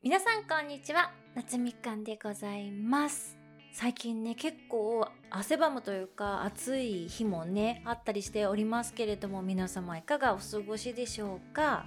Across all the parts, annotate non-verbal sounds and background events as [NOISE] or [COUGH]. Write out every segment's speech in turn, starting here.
皆さんこんにちは。夏みかんでございます。最近ね結構汗ばむというか暑い日もねあったりしておりますけれども皆様いかがお過ごしでしょうか？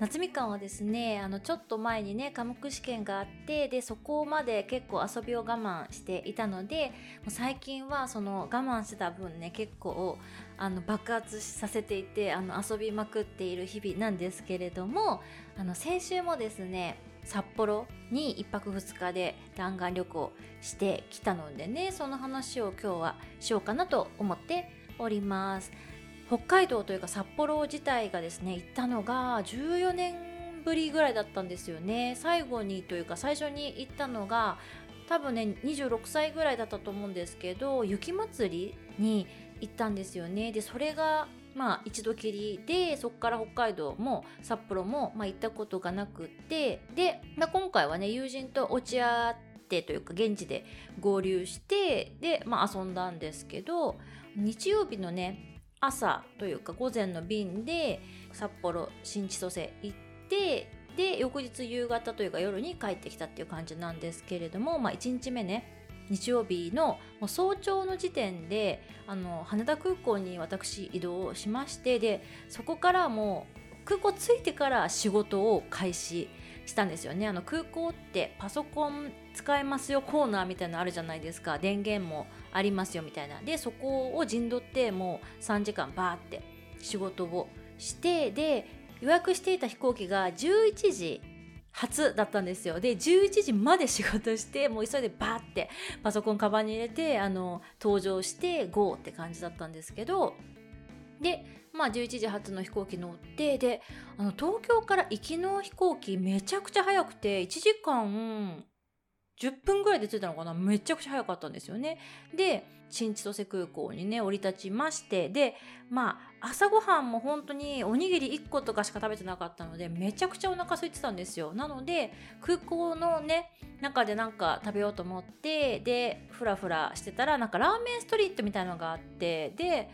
夏みかんはですねあのちょっと前にね科目試験があってでそこまで結構遊びを我慢していたのでもう最近はその我慢してた分ね結構あの爆発させていてあの遊びまくっている日々なんですけれどもあの先週もですね札幌に1泊2日で弾丸旅行してきたのでねその話を今日はしようかなと思っております。北海道というか札幌自体がですね行ったのが14年ぶりぐらいだったんですよね。最後にというか最初に行ったのが多分ね26歳ぐらいだったと思うんですけど雪まつりに行ったんですよね。でそれがまあ一度きりでそこから北海道も札幌も、まあ、行ったことがなくてで、まあ、今回はね友人と落ち合ってというか現地で合流してで、まあ、遊んだんですけど日曜日のね朝というか午前の便で札幌新千歳行ってで翌日夕方というか夜に帰ってきたっていう感じなんですけれども、まあ、1日目ね日曜日の早朝の時点であの羽田空港に私移動しましてでそこからもう空港着いてから仕事を開始したんですよね。あの空港ってパソコン使えますよコーナーみたいなのあるじゃないですか。電源もありますよみたいな。でそこを陣取ってもう3時間バーって仕事をしてで予約していた飛行機が11時初だったんですよで11時まで仕事してもう急いでバーってパソコンカバンに入れてあの登場して GO って感じだったんですけどでまあ11時発の飛行機乗ってであの東京から行きの飛行機めちゃくちゃ早くて1時間10分ぐらいで着いたのかな？めちゃくちゃ早かったんですよね。で、新千歳空港にね、降り立ちまして、で、まあ、朝ごはんも本当におにぎり1個とかしか食べてなかったので、めちゃくちゃお腹空いてたんですよ。なので、空港のね、中でなんか食べようと思って、で、ふらふらしてたら、なんかラーメンストリートみたいのがあって、で、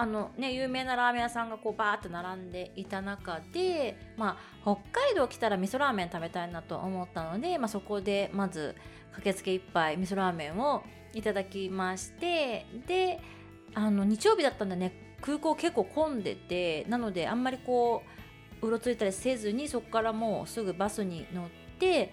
あのね、有名なラーメン屋さんがこうバーって並んでいた中で、まあ、北海道来たら味噌ラーメン食べたいなと思ったので、まあ、そこでまず駆けつけ一杯味噌ラーメンをいただきましてであの日曜日だったんでね。空港結構混んでてなのであんまりこううろついたりせずにそこからもうすぐバスに乗って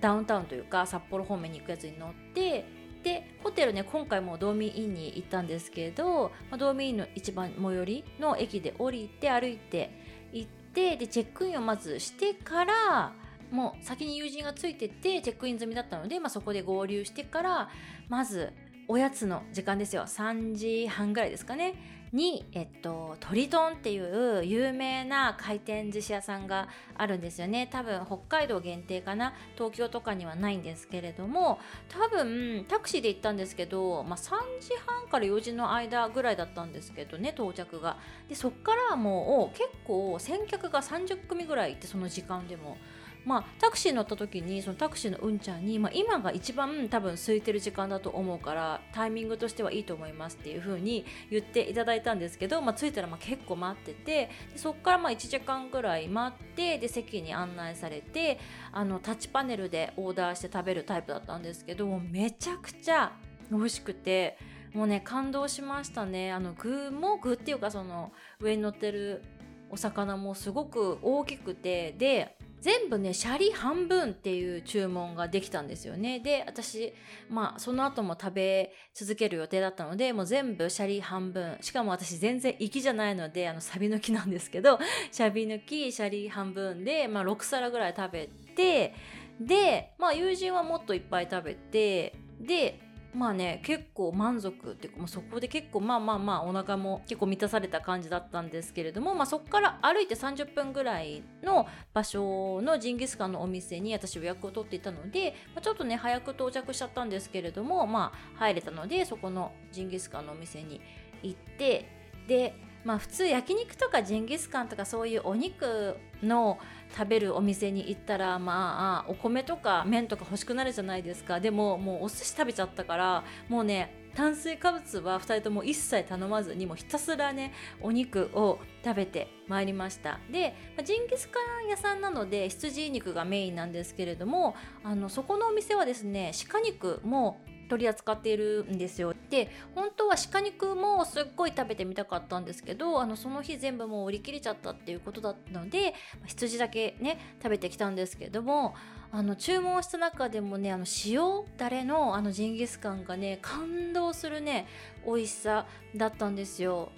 ダウンタウンというか札幌方面に行くやつに乗ってでホテルね今回もドーミーインに行ったんですけど、ま、ドーミーインの一番最寄りの駅で降りて歩いて行ってでチェックインをまずしてからもう先に友人がついててチェックイン済みだったので、まあ、そこで合流してからまずおやつの時間ですよ。3時半ぐらいですかね。に、えっと、トリトンっていう有名な回転寿司屋さんがあるんですよね。多分北海道限定かな？東京とかにはないんですけれども多分タクシーで行ったんですけど、まあ、3時半から4時の間ぐらいだったんですけどね到着が。でそっからもう結構先客が30組ぐらいいてその時間でも。まあ、タクシー乗った時にそのタクシーのうんちゃんに、まあ、今が一番多分空いてる時間だと思うからタイミングとしてはいいと思いますっていう風に言っていただいたんですけど、まあ、着いたらま結構待っててでそこからまあ1時間ぐらい待ってで席に案内されてあのタッチパネルでオーダーして食べるタイプだったんですけどめちゃくちゃ美味しくてもうね感動しましたね。あの具も具っていうかその上に乗ってるお魚もすごく大きくてで全部ねシャリ半分っていう注文ができたんですよね。で私まあその後も食べ続ける予定だったのでもう全部シャリ半分。しかも私全然行きじゃないのであのサビ抜きなんですけど [LAUGHS] シャビ抜きシャリ半分で、まあ、6皿ぐらい食べてでまあ友人はもっといっぱい食べてでまあね結構満足っていうかもうそこで結構まあまあまあお腹も結構満たされた感じだったんですけれども、まあ、そこから歩いて30分ぐらいの場所のジンギスカンのお店に私予約を取っていたので、まあ、ちょっとね早く到着しちゃったんですけれどもまあ入れたのでそこのジンギスカンのお店に行ってでまあ普通焼肉とかジンギスカンとかそういうお肉の食べるお店に行ったらまあお米とか麺とか欲しくなるじゃないですか。でももうお寿司食べちゃったからもうね炭水化物は2人とも一切頼まずにもひたすらねお肉を食べてまいりました。でジンギスカン屋さんなので羊肉がメインなんですけれどもあのそこのお店はですね鹿肉も取り扱っているんですよ。で本当は鹿肉もすっごい食べてみたかったんですけどあのその日全部もう売り切れちゃったっていうことだったので羊だけね食べてきたんですけどもあの注文した中でもねあの塩だれのあのジンギスカンがね感動するね美味しさだったんですよ。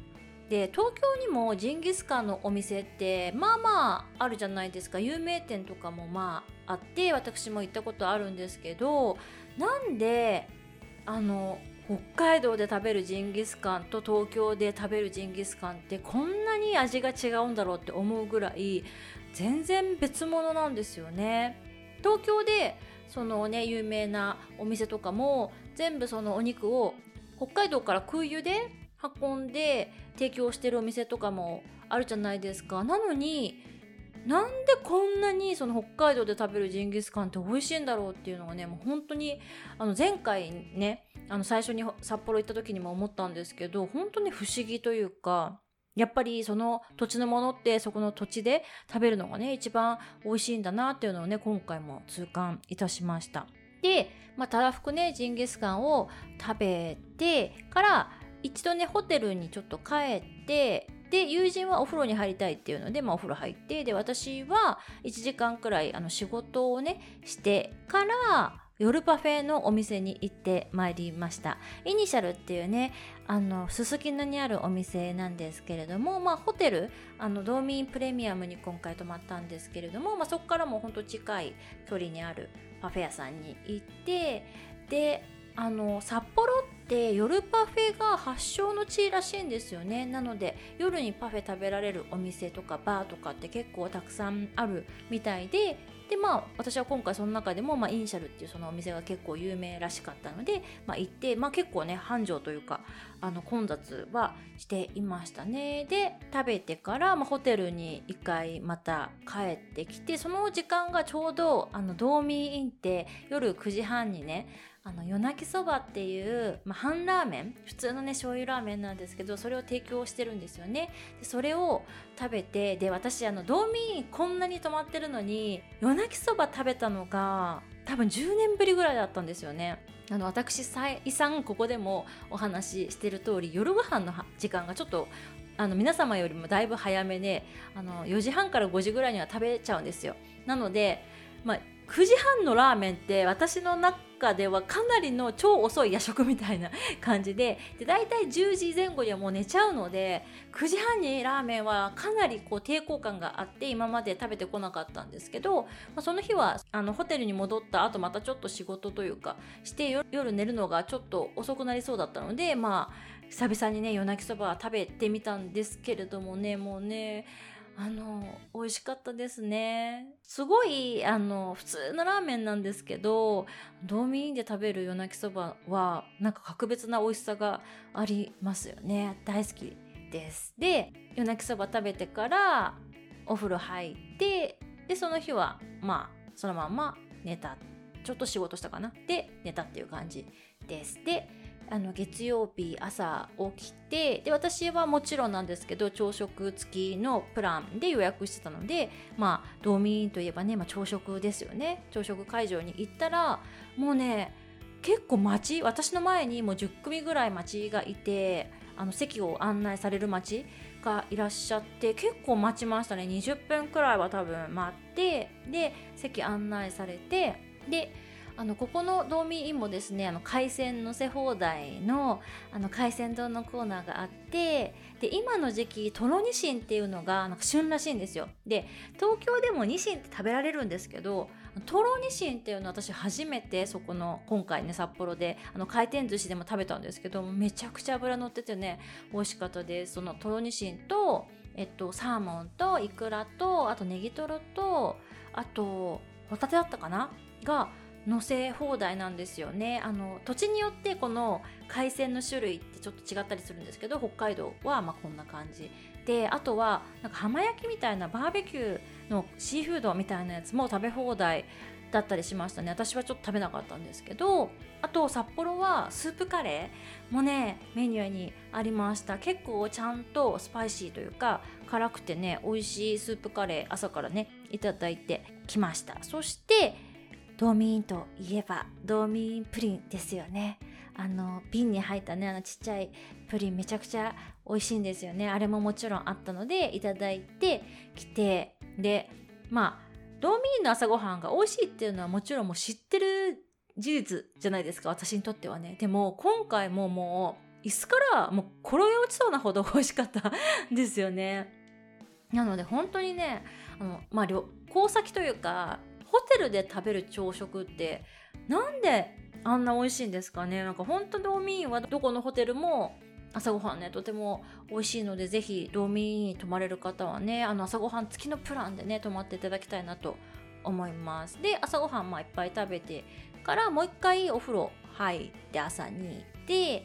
で東京にもジンギスカンのお店ってまあまああるじゃないですか。有名店とかもまああって私も行ったことあるんですけどなんであの北海道で食べるジンギスカンと東京で食べるジンギスカンってこんなに味が違うんだろうって思うぐらい全然別物なんですよね。東京でそのね有名なお店とかも全部そのお肉を北海道から空輸で運んで提供してるお店とかもあるじゃないですかなのになんでこんなにその北海道で食べるジンギスカンって美味しいんだろうっていうのがねもう本当にあの前回ねあの最初に札幌行った時にも思ったんですけど本当に不思議というかやっぱりその土地のものってそこの土地で食べるのがね一番美味しいんだなっていうのをね今回も痛感いたしました。で、まあ、たらふくねジンギスカンを食べてから一度ねホテルにちょっと帰ってで友人はお風呂に入りたいっていうので、まあ、お風呂入ってで私は1時間くらいあの仕事をねしてから夜パフェのお店に行ってまいりました。イニシャルっていうねあのすすきのにあるお店なんですけれども、まあ、ホテルあのドーミンプレミアムに今回泊まったんですけれども、まあ、そこからもほんと近い距離にあるパフェ屋さんに行ってであの札幌って夜パフェが発祥の地らしいんですよね。なので夜にパフェ食べられるお店とかバーとかって結構たくさんあるみたいででまあ私は今回その中でも、まあ、イニシャルっていうそのお店が結構有名らしかったので、まあ、行って、まあ、結構ね繁盛というかあの混雑はしていましたね。で食べてから、まあ、ホテルに1回また帰ってきてその時間がちょうどあのドーミーインって夜9時半にねあの夜泣きそばっていう、まあ、半ラーメン普通のね醤油ラーメンなんですけどそれを提供してるんですよね。でそれを食べてで私あの道民こんなに泊まってるのに夜泣きそば食べたのが多分10年ぶりぐらいだったんですよね。あの私再三ここでもお話ししてる通り夜ご飯の時間がちょっとあの皆様よりもだいぶ早めであの4時半から5時ぐらいには食べちゃうんですよ。なので、まあ、9時半のラーメンって私の中ではかなりの超遅い夜食みたいな感じでで大体10時前後にはもう寝ちゃうので9時半にラーメンはかなりこう抵抗感があって今まで食べてこなかったんですけど、まあ、その日はあのホテルに戻った後またちょっと仕事というかして夜寝るのがちょっと遅くなりそうだったのでまあ久々にね夜泣きそば食べてみたんですけれどもねもうねあの美味しかったですね。すごいあの普通のラーメンなんですけどドーミーで食べる夜泣きそばはなんか格別な美味しさがありますよね。大好きです。で夜泣きそば食べてからお風呂入ってでその日はまあそのまま寝た。ちょっと仕事したかな。で寝たっていう感じです。であの月曜日朝起きてで私はもちろんなんですけど朝食付きのプランで予約してたのでまあ道民といえばね、まあ、朝食ですよね。朝食会場に行ったらもうね結構待ち私の前にもう10組ぐらい待ちがいてあの席を案内される待ちがいらっしゃって結構待ちましたね。20分くらいは多分待ってで席案内されてであのここの道民インもですねあの海鮮のせ放題のあの海鮮丼のコーナーがあってで今の時期とろにしんっていうのがなんか旬らしいんですよ。で東京でもニシンって食べられるんですけどとろにしんっていうのは私初めてそこの今回ね札幌であの回転寿司でも食べたんですけどめちゃくちゃ脂乗っててね美味しかったです。そのとろにしんとえっと、サーモンとイクラとあとネギトロとあとホタテだったかな？が乗せ放題なんですよね。あの土地によってこの海鮮の種類ってちょっと違ったりするんですけど北海道はまこんな感じであとはなんか浜焼きみたいなバーベキューのシーフードみたいなやつも食べ放題だったりしましたね。私はちょっと食べなかったんですけどあと札幌はスープカレー。もねメニューにありました。結構ちゃんとスパイシーというか辛くてね美味しいスープカレー朝からねいただいてきました。そしてドーミーンといえばドーミーンプリンですよね。あの瓶に入ったねあのちっちゃいプリンめちゃくちゃ美味しいんですよね。あれももちろんあったのでいただいてきてでまあドーミーンの朝ごはんが美味しいっていうのはもちろんもう知ってる事実じゃないですか私にとってはね。でも今回ももう椅子からもう転げ落ちそうなほど美味しかったんですよね。なので本当にねあのまあ旅行先というかホテルで食べる朝食ってなんであんな美味しいんですかね？なんか本当ドーミーンはどこのホテルも朝ごはんねとても美味しいのでぜひドーミーに泊まれる方はねあの朝ごはん付きのプランでね泊まっていただきたいなと思います。で朝ごはんまあいっぱい食べてからもう一回お風呂入って朝に行って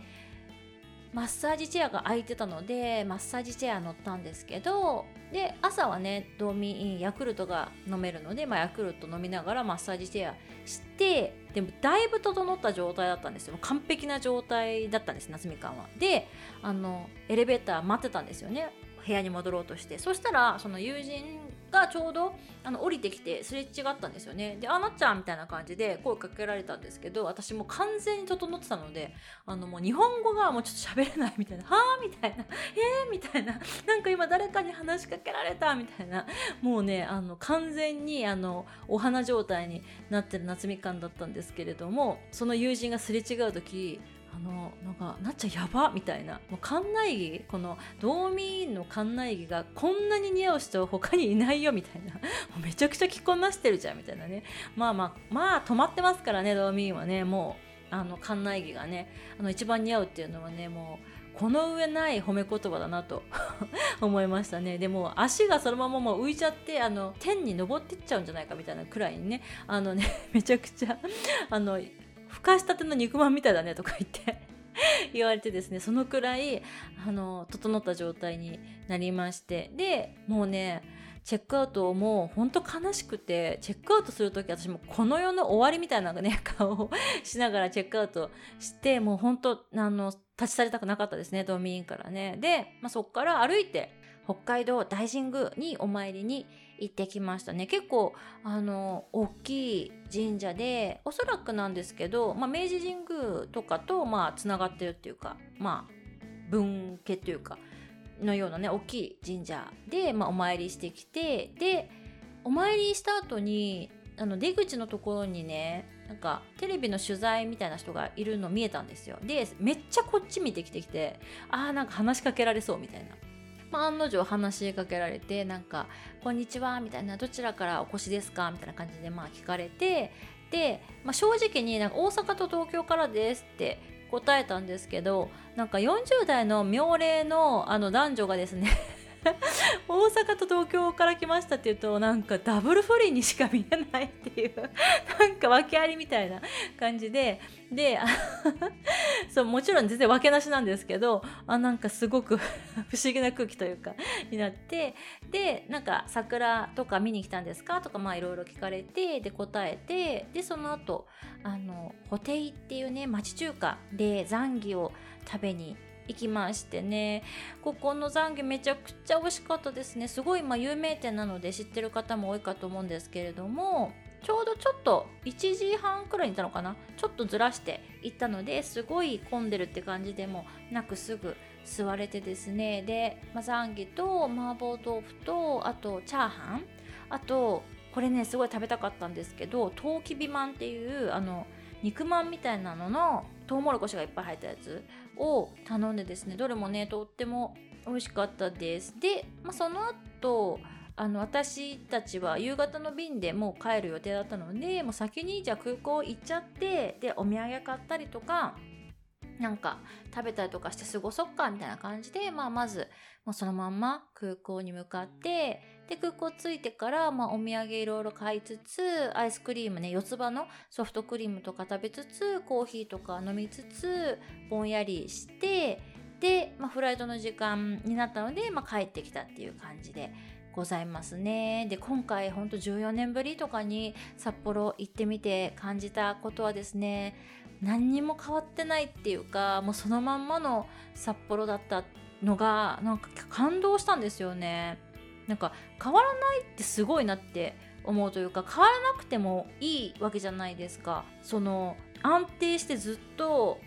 マッサージチェアが空いてたのでマッサージチェア乗ったんですけどで朝はねドーミーヤクルトが飲めるので、まあ、ヤクルト飲みながらマッサージチェアしてでもだいぶ整った状態だったんですよ。完璧な状態だったんです夏みかんは。であのエレベーター待ってたんですよね。部屋に戻ろうとして。そしたらその友人がちょうどあの降りてきてすれ違ったんですよねで「あなっちゃん」みたいな感じで声かけられたんですけど私も完全に整ってたのであのもう日本語がもうちょっと喋れないみたいな「[LAUGHS] はあ?」みたいな「[LAUGHS] えー?」みたいななんか今誰かに話しかけられたみたいなもうねあの完全にあのお花状態になってる夏みかんだったんですけれどもその友人がすれ違う時あのなんかなっちゃやばみたいな。もう館内着このドーミーンの館内着がこんなに似合う人他にいないよみたいな。めちゃくちゃ着こなしてるじゃんみたいなね。まあまあまあ止まってますからねドーミーンはね。もうあの館内着がね。あの一番似合うっていうのはねもうこの上ない褒め言葉だなと [LAUGHS] 思いましたね。でも足がそのままもう浮いちゃってあの天に登ってっちゃうんじゃないかみたいなくらいにね。あのねめちゃくちゃあのふかしたての肉まんみたいだねとか言って [LAUGHS] 言われてですねそのくらいあの整った状態になりましてでもうねチェックアウトもうほんと悲しくてチェックアウトする時私もこの世の終わりみたいなね [LAUGHS] 顔をしながらチェックアウトしてもうほんとあの立ち去りたくなかったですねドミーンからね。で、まあ、そっから歩いて北海道大神宮にお参りに行ってきましたね。結構あの大きい神社でおそらくなんですけど、まあ、明治神宮とかとまあつながってるっていうかまあ分家というかのようなね大きい神社で、まあ、お参りしてきてでお参りした後にあの出口のところにねなんかテレビの取材みたいな人がいるの見えたんですよ。でめっちゃこっち見てきてきてあーなんか話しかけられそうみたいな。まあ、案の定話しかけられてなんか「こんにちは」みたいな「どちらからお越しですか?」みたいな感じでまあ聞かれてで、まあ、正直になんか大阪と東京からですって答えたんですけどなんか40代の妙齢のあの男女がですね [LAUGHS] 大阪と東京から来ましたっていうとなんかダブル不倫にしか見えないっていう [LAUGHS] なんか訳ありみたいな感じでで [LAUGHS] そうもちろん全然訳なしなんですけどあなんかすごく不思議な空気というかになってでなんか桜とか見に来たんですか？とかまあいろいろ聞かれてで答えてでその後あのホテイっていうね町中華でザンギを食べに行きましてね。ここのザンギめちゃくちゃ美味しかったですね。すごいま有名店なので知ってる方も多いかと思うんですけれどもちょうどちょっと1時半くらいにいたのかな。ちょっとずらして行ったのですごい混んでるって感じでもなくすぐ座れてですね。で、まあ、ザンギと麻婆豆腐とあとチャーハン。あとこれねすごい食べたかったんですけどトウキビマンっていうあの肉まんみたいなののトウモロコシがいっぱい入ったやつを頼んでですねどれもねとっても美味しかったです。で、まあ、その後あの私たちは夕方の便でもう帰る予定だったのでもう先にじゃあ空港行っちゃってでお土産買ったりとかなんか食べたりとかして過ごそっかみたいな感じで、まあ、まずもうそのまんま空港に向かってで空港着いてから、まあ、お土産いろいろ買いつつアイスクリームね四つ葉のソフトクリームとか食べつつコーヒーとか飲みつつぼんやりしてで、まあ、フライトの時間になったので、まあ、帰ってきたっていう感じでございますね。で、今回ほんと14年ぶりとかに札幌行ってみて感じたことはですね、何にも変わってないっていうか、もうそのまんまの札幌だったのが、なんか感動したんですよね。なんか変わらないってすごいなって思うというか、変わらなくてもいいわけじゃないですか。その安定してずっと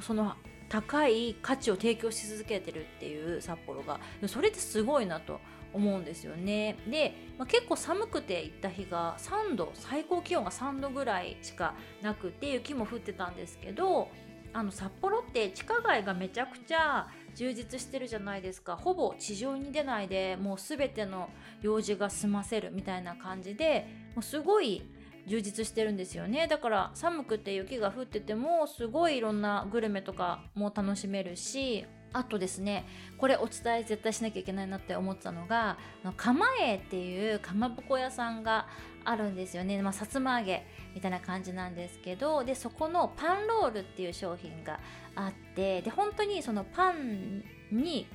その高い価値を提供し続けてるっていう札幌がそれってすごいなと思うんですよねで、まあ、結構寒くて行った日が3度最高気温が3度ぐらいしかなくて雪も降ってたんですけどあの札幌って地下街がめちゃくちゃ充実してるじゃないですか。ほぼ地上に出ないでもう全ての用事が済ませるみたいな感じでもうすごい充実してるんですよね。だから寒くて雪が降っててもすごいいろんなグルメとかも楽しめるしあとですねこれお伝え絶対しなきゃいけないなって思ったのが釜江っていうかまぼこ屋さんがあるんですよね、まあ、さつま揚げみたいな感じなんですけどでそこのパンロールっていう商品があってで本当にそのパンに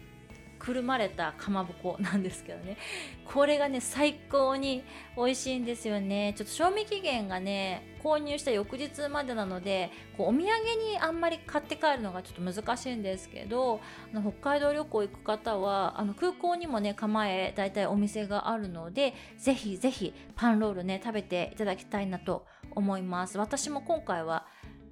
くるまれたかまぼこなんですけどね。[LAUGHS] これがね最高に美味しいんですよね。ちょっと賞味期限がね購入した翌日までなのでこうお土産にあんまり買って帰るのがちょっと難しいんですけどあの北海道旅行行く方はあの空港にもね構え大体お店があるのでぜひぜひパンロールね食べていただきたいなと思います。私も今回は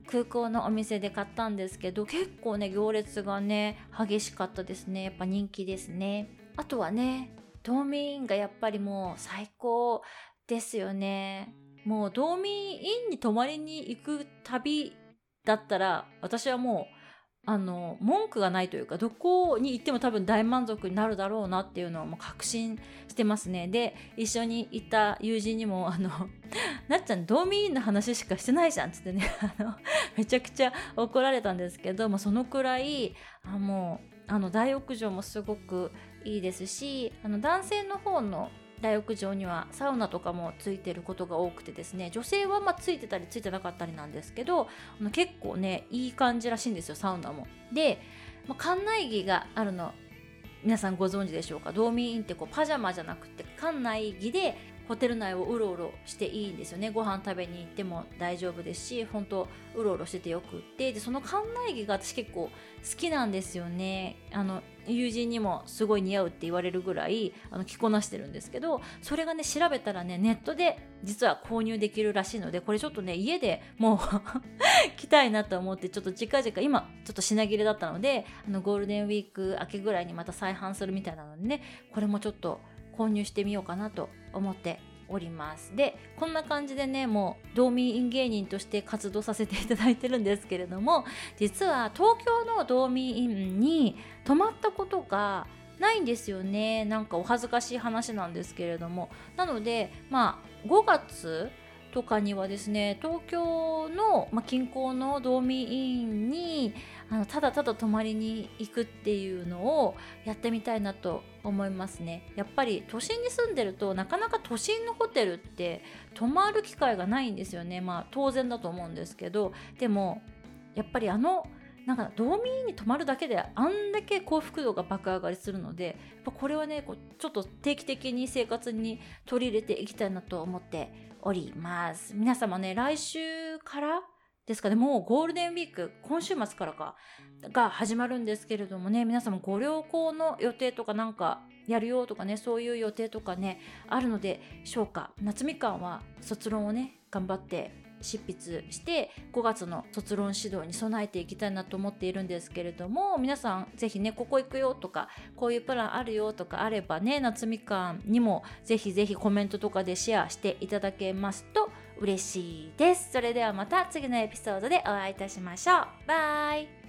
空港のお店で買ったんですけど結構ね行列がね激しかったですね。やっぱ人気ですね。あとはね道民がやっぱりもう最高ですよね。もう道民院に泊まりに行く旅だったら私はもうあの文句がないというかどこに行っても多分大満足になるだろうなっていうのはもう確信してますね。で一緒に行った友人にも「あのなっちゃん道民の話しかしてないじゃん」っつってねあのめちゃくちゃ怒られたんですけど、まあ、そのくらいあもうあの大浴場もすごくいいですしあの男性の方の大浴場にはサウナとかもついてることが多くてですね女性はまついてたりついてなかったりなんですけどあの結構ねいい感じらしいんですよサウナも。で、まあ、館内着があるの皆さんご存知でしょうか？道民院ってこうパジャマじゃなくて館内着でホテル内をうろうろしていいんですよね。ご飯食べに行っても大丈夫ですし本当うろうろしててよくって。でその館内着が私結構好きなんですよね。あの友人にもすごい似合うって言われるぐらいあの着こなしてるんですけどそれがね調べたらねネットで実は購入できるらしいのでこれちょっとね家でもう [LAUGHS] 着たいなと思ってちょっと近々今ちょっと品切れだったのであのゴールデンウィーク明けぐらいにまた再販するみたいなのでねこれもちょっと購入してみようかなと思っております。でこんな感じでねもう道民院芸人として活動させていただいてるんですけれども実は東京の道民院に泊まったことがないんですよね。なんかお恥ずかしい話なんですけれども。なのでまあ5月とかにはですね東京の、まあ、近郊の道民院にあのただただ泊まりに行くっていうのをやってみたいなと思いますね。やっぱり都心に住んでるとなかなか都心のホテルって泊まる機会がないんですよね。まあ当然だと思うんですけど。でもやっぱりあのなんか道民に泊まるだけであんだけ幸福度が爆上がりするのでやっぱこれはねこうちょっと定期的に生活に取り入れていきたいなと思っております。皆様ね来週からですかね、もうゴールデンウィーク、今週末からか、が始まるんですけれどもね、皆様ご旅行の予定とかなんかやるよとかね、そういう予定とかね、あるのでしょうか。夏みかんは卒論をね、頑張って執筆して5月の卒論指導に備えていきたいなと思っているんですけれども皆さんぜひねここ行くよとかこういうプランあるよとかあればね夏みかんにもぜひぜひコメントとかでシェアしていただけますと嬉しいです。それではまた次のエピソードでお会いいたしましょう。バイ